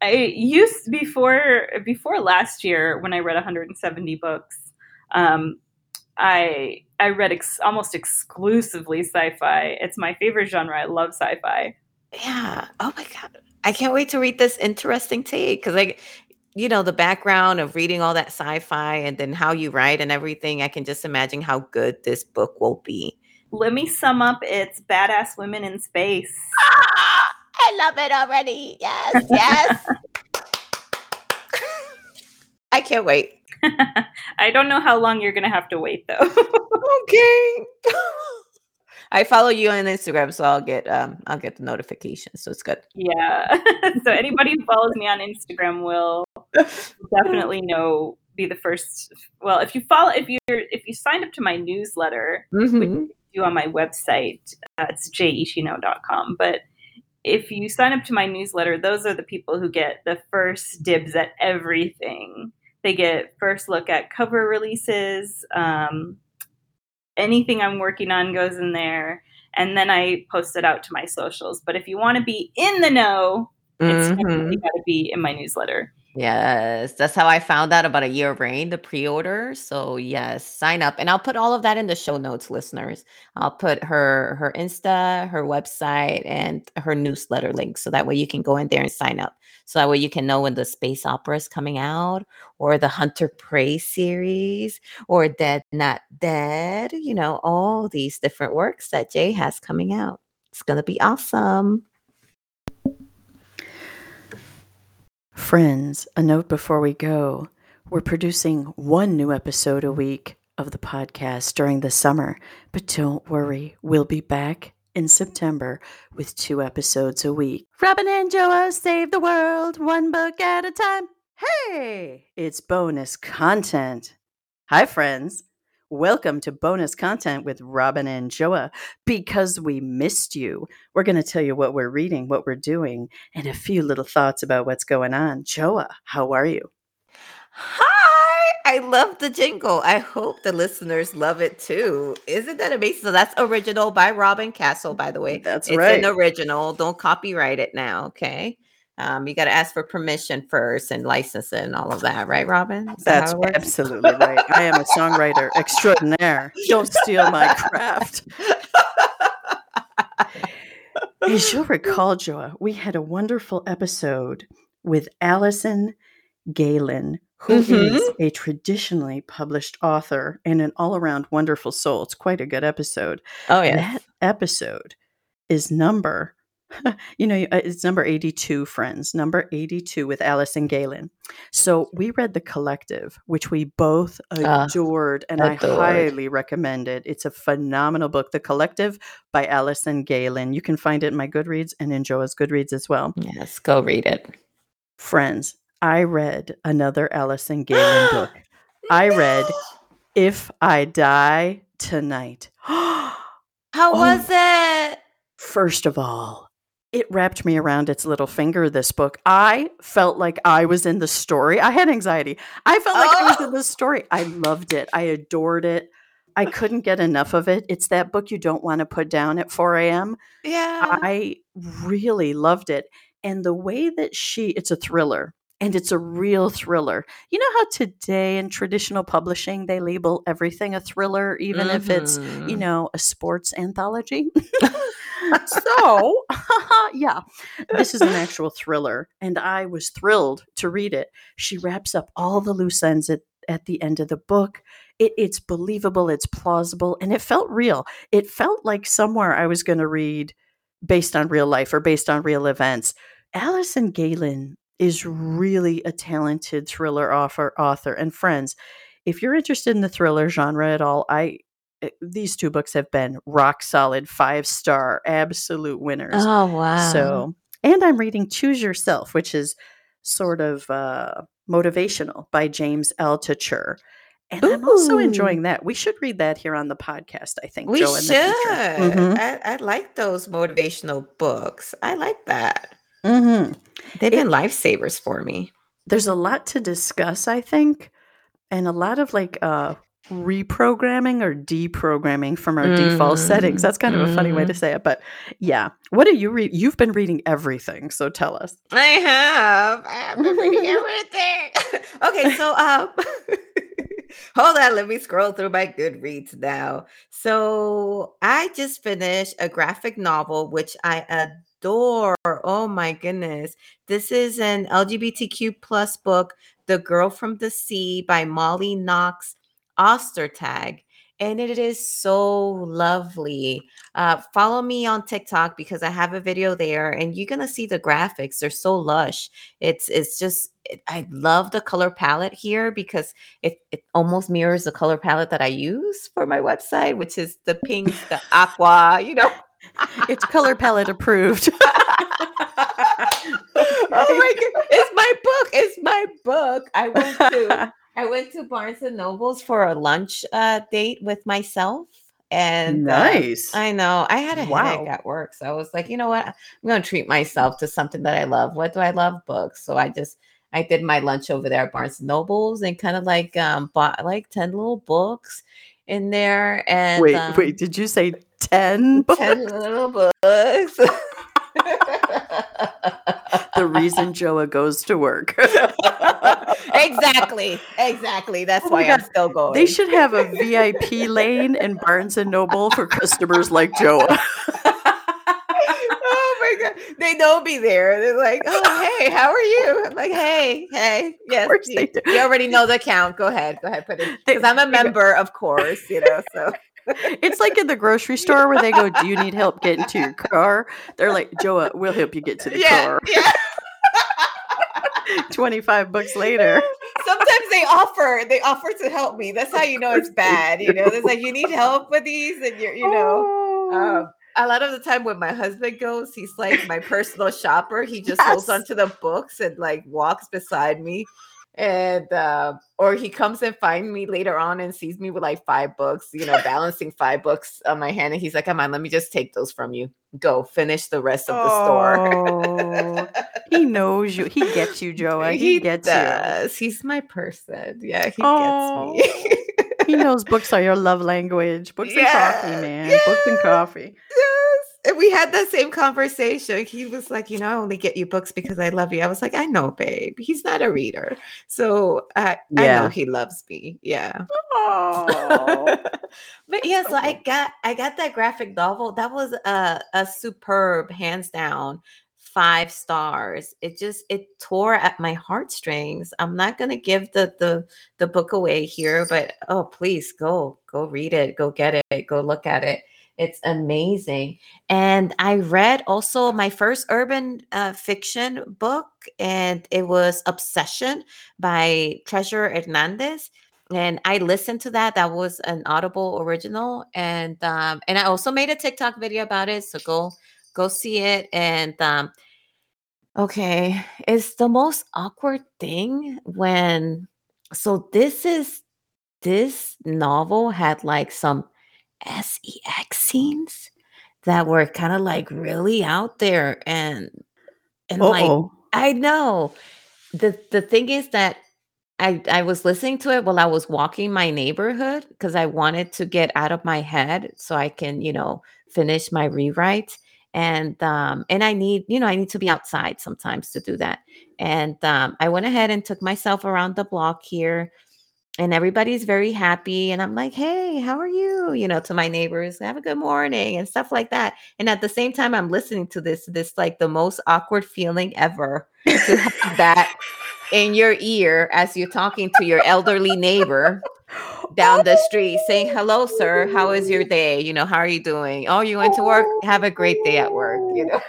I used before before last year when I read 170 books. Um, I I read ex- almost exclusively sci-fi. It's my favorite genre. I love sci-fi. Yeah. Oh my god. I can't wait to read this interesting take because like you know the background of reading all that sci-fi and then how you write and everything. I can just imagine how good this book will be. Let me sum up. It's badass women in space. Ah! I love it already. Yes, yes. I can't wait. I don't know how long you're going to have to wait though. okay. I follow you on Instagram, so I'll get um I'll get the notifications. So it's good. Yeah. so anybody who follows me on Instagram will definitely know be the first. Well, if you follow if you're if you signed up to my newsletter, mm-hmm. which you do on my website, uh, it's jishino.com. But if you sign up to my newsletter, those are the people who get the first dibs at everything. They get first look at cover releases. Um, anything I'm working on goes in there, and then I post it out to my socials. But if you want to be in the know, it's mm-hmm. definitely got to be in my newsletter. Yes, that's how I found out about a year of rain, the pre-order. So yes, sign up, and I'll put all of that in the show notes, listeners. I'll put her her Insta, her website, and her newsletter link, so that way you can go in there and sign up. So that way you can know when the space opera is coming out, or the Hunter Prey series, or Dead Not Dead. You know all these different works that Jay has coming out. It's gonna be awesome. Friends, a note before we go. We're producing one new episode a week of the podcast during the summer, but don't worry, we'll be back in September with two episodes a week. Robin and Joa save the world one book at a time. Hey, it's bonus content. Hi, friends. Welcome to bonus content with Robin and Joa. Because we missed you, we're going to tell you what we're reading, what we're doing, and a few little thoughts about what's going on. Joa, how are you? Hi, I love the jingle. I hope the listeners love it too. Isn't that amazing? So that's original by Robin Castle, by the way. That's it's right. an original. Don't copyright it now, okay? Um, you got to ask for permission first and license it and all of that, right, Robin? Is that That's absolutely right. I am a songwriter extraordinaire. Don't steal my craft. As you'll recall, Joa, we had a wonderful episode with Alison Gaylin, who is Mhm. a traditionally published author and an all around wonderful soul. It's quite a good episode. oh yeah. That episode is number, you know, uh, it's number 82, friends, number 82 with Alison Gaylin. So we read The Collective, which we both Ah, adored, and adored. I highly recommend it. It's a phenomenal book, The Collective by Alison Gaylin. You can find it in my Goodreads and in Joa's Goodreads as well. Yes, go read it. Friends, I read another Alison Gaylin book. I read If I Die Tonight. How Oh. was it? First of all, it wrapped me around its little finger, this book. I felt like I was in the story. I had anxiety. I felt like I was in Oh. the story. I loved it. I adored it. I couldn't get enough of it. It's that book you don't want to put down at 4 a.m. Yeah. I really loved it. And the way that she, it's a thriller and it's a real thriller. You know how today in traditional publishing, they label everything a thriller, even if it's, you Mhm. know, a sports anthology? so, yeah, this is an actual thriller. And I was thrilled to read it. She wraps up all the loose ends at, at the end of the book. It, it's believable, it's plausible, and it felt real. It felt like somewhere I was going to read based on real life or based on real events. Alison Gaylin is really a talented thriller author, author. And friends, if you're interested in the thriller genre at all, I eh, these two books have been rock solid, five star, absolute winners. Oh wow. So, and I'm reading Choose Yourself, which is sort of uh, motivational by James Altucher. And I'm also enjoying that. We should read that here on the podcast, I think, we Joe, should. Mhm. I, I like those motivational books. I like that. Mhm. They've been lifesavers for me. There's a lot to discuss, I think, and a lot of like uh, reprogramming or deprogramming from our default settings. That's kind of a funny way to say it, but yeah. What are you read? You've been reading everything, so tell us. I have. I have been reading everything. okay, so um hold on, let me scroll through my Goodreads now. So I just finished a graphic novel which I adore. Oh my goodness. This is an LGBTQ plus book, The Girl from the Sea by Molly Knox Ostertag. And it is so lovely. Uh, follow me on TikTok because I have a video there, and you're gonna see the graphics. They're so lush. It's it's just it, I love the color palette here because it it almost mirrors the color palette that I use for my website, which is the pink, the aqua. You know. It's color palette approved. oh my god! It's my book. It's my book. I went to I went to Barnes and Nobles for a lunch uh, date with myself. And uh, nice. I know I had a headache at work. So I was like, you know what? I'm going to treat myself to something that I love. What do I love? Books. So I just, I did my lunch over there at Barnes and Nobles and kind of like um, bought like 10 little books in there. And wait, um, wait, did you say 10 books? 10 little books. the reason Joa goes to work. exactly. Exactly. That's Oh why I'm still going. They should have a VIP lane in Barnes and Noble for customers like Joa. oh my god, they know me there. They're like, "Oh, hey, how are you?" I'm like, "Hey, hey, yes." course You, they do. you already know the account. Go ahead, go ahead, put it because I'm a member, of course. You know, so It's like in the grocery store where they go, Do you need help getting to your car? They're like, Joa, we'll help you get to the yeah, car. yeah. 25 books later. Sometimes they offer, they offer to help me. That's how you know it's bad. You know, it's like you need help with these, and you're, you know. Oh. Um, a lot of the time when my husband goes, he's like my personal shopper. He just holds onto the books and like walks beside me. And uh, or he comes and finds me later on and sees me with like five books, you know, balancing five books on my hand. And he's like, Come on, let me just take those from you. Go finish the rest of the store. Oh, he knows you. He gets you, Joa. He, gets you. does. He's my person. Yeah, he Oh, gets me. Oh. He knows books are your love language. Books and coffee, Yeah, man. Books and coffee. yes. And we had that same conversation. He was like, you know, I only get you books because I love you. I was like, I know, babe. He's not a reader. So I, I know he loves me. Yeah. Oh, but yeah, so I got I got that graphic novel. That was a, a superb, hands down, five stars. It just it tore at my heartstrings. I'm not gonna give the the the book away here, but oh please go go read it, go get it, go look at it. It's amazing. And I read also my first urban uh, fiction book, and it was Obsession by Treasure Hernandez and I listened to that. That was an Audible original, and um, and I also made a TikTok video about it. So go go see it. And um, okay, it's the most awkward thing when. So this is this novel had like some sex scenes that were kind of like really out there and and like oh. I know. The the thing is that I I was listening to it while I was walking my neighborhood because I wanted to get out of my head so I can, you know, finish my rewrites. And um and I need, you know, I need to be outside sometimes to do that. And um I went ahead and took myself around the block here and everybody's very happy and i'm like hey how are you? you know to my neighbors have a good morning and stuff like that. And at the same time i'm listening to this this like the most awkward feeling ever to have that in your ear as you're talking to your elderly neighbor down the street saying hello sir how is your day you know how are you doing oh you went to work oh. have a great day at work you know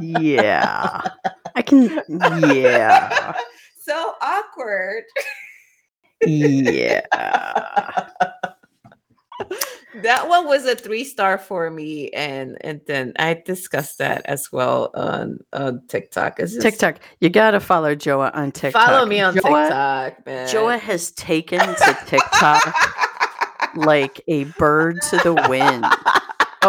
yeah. I can. Yeah. so awkward Yeah. That one was a three star for me and and then i discussed that as well on on tiktok it's just- TikTok. You gotta follow Joa on TikTok. follow me on Joa, tiktok man Joa has taken to TikTok like a bird to the wind.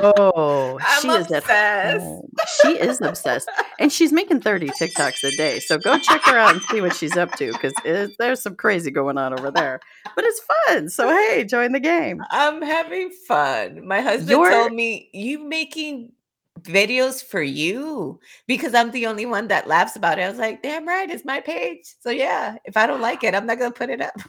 Oh, I'm she is at obsessed. She is obsessed, and she's making thirty TikToks a day. So go check her out and see what she's up to because there's some crazy going on over there. But it's fun. So hey, join the game. i'm having fun my husband You're- told me you making videos for you because i'm the only one that laughs about it i was like damn right it's my page so yeah if i don't like it i'm not gonna put it up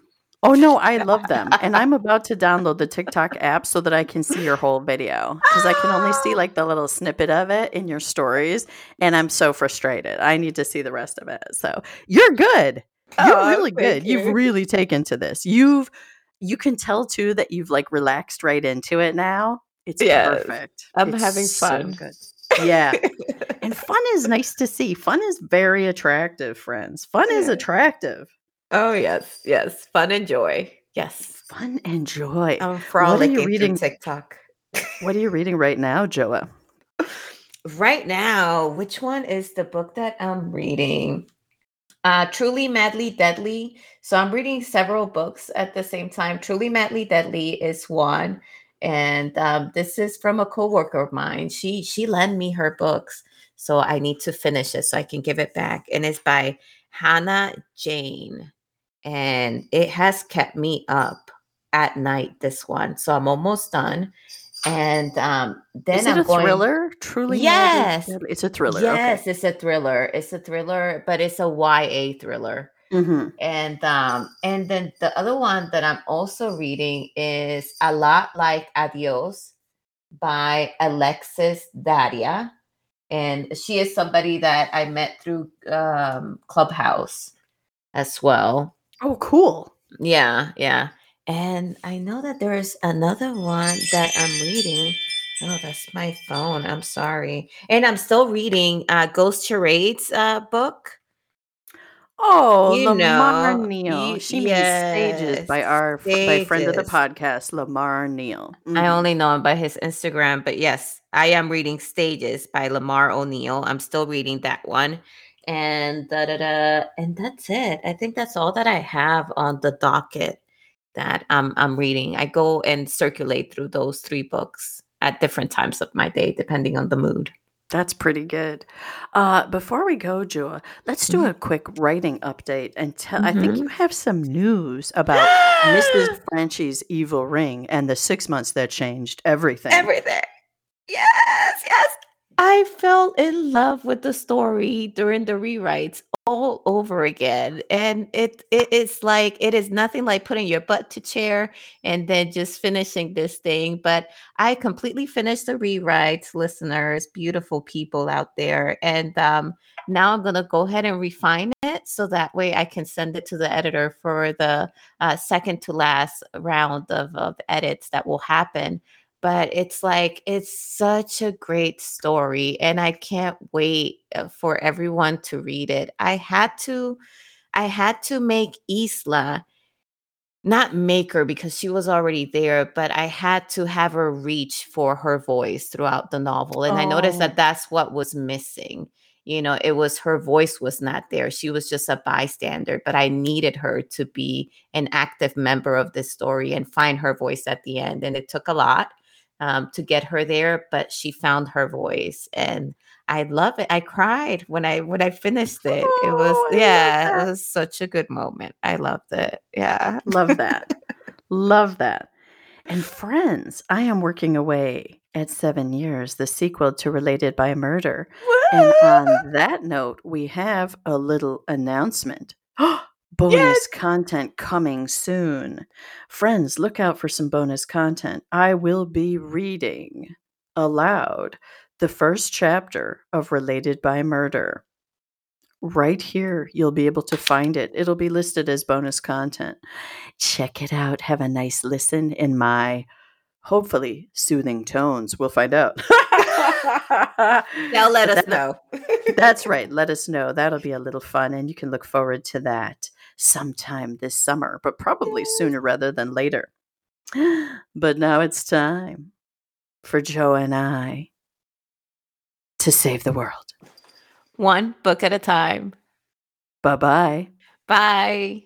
Oh no, I love them, and I'm about to download the TikTok app so that I can see your whole video because I can only see like the little snippet of it in your stories, and I'm so frustrated. I need to see the rest of it. So you're good. You're Oh, really good. You've really taken to this. You've you can tell too that you've like relaxed right into it now. It's Yes, perfect. I'm It's having so fun. good. Yeah. And fun is nice to see. Fun is very attractive, friends. Fun is attractive. Oh yes yes fun and joy yes Fun and joy. i'm are you frolicking through reading? tiktok What are you reading right now, Joa? right now which one is the book that i'm reading uh truly madly deadly so i'm reading several books at the same time truly madly deadly is one and um, this is from a coworker of mine she she lent me her books so i need to finish it so i can give it back and it's by Hannah Jayne and it has kept me up at night this one so i'm almost done and um then Is it i'm a going thriller? Truly, Yes. Deadly? it's a thriller. Yes, it's a thriller. It's a thriller, but it's a YA thriller. Okay. hmm And um, and then the other one that I'm also reading is A Lot Like Adios by Alexis Daria. And she is somebody that I met through um Clubhouse as well. Oh, cool. Yeah, yeah. And I know that there is another one that I'm reading. Oh, that's my phone. I'm sorry. And I'm still reading uh Ghost Charades uh book. Oh, You Lamar know, Neal. you She means stages by our f- by friend of the podcast, Lamar Neal. I Mhm. only know him by his Instagram, but yes, I am reading Stages by Lamar O'Neill. I'm still reading that one. And da da da, and that's it. I think that's all that I have on the docket that I'm I'm reading. I go and circulate through those three books at different times of my day, depending on the mood. That's pretty good. Uh, before we go, Joa, let's do Mhm. a quick writing update and tell. I think you have some news about Mrs. Franchi's evil ring and the six months that changed everything. Everything. Yes, yes. I fell in love with the story during the rewrites all over again. And it it is like it is nothing like putting your butt to chair and then just finishing this thing. But I completely finished the rewrites, listeners, beautiful people out there. And um now I'm gonna go ahead and refine it so that way I can send it to the editor for the uh, second to last round of, of edits that will happen but it's like it's such a great story and i can't wait uh, for everyone to read it i had to i had to make isla not make her because she was already there but i had to have her reach for her voice throughout the novel and i noticed Oh. that that's what was missing you know it was her voice was not there she was just a bystander but i needed her to be an active member of this story and find her voice at the end and it took a lot um, to get her there but she found her voice and i love it i cried when i when i finished it it was Oh, yeah it was such a good moment i loved it yeah Love that. Love that. And friends, I am working away at seven years, the sequel to Related by Murder. And on that note, we have a little announcement. bonus Yes. content coming soon. Friends, look out for some bonus content. I will be reading aloud the first chapter of Related by Murder. Right here, you'll be able to find it. It'll be listed as bonus content. Check it out. Have a nice listen in my hopefully soothing tones. We'll find out. now let us that- know that's right. Let us know. That'll be a little fun, and you can look forward to that sometime this summer, but probably sooner rather than later. But now it's time for Joa and I to save the world. one book at a time Bye bye. bye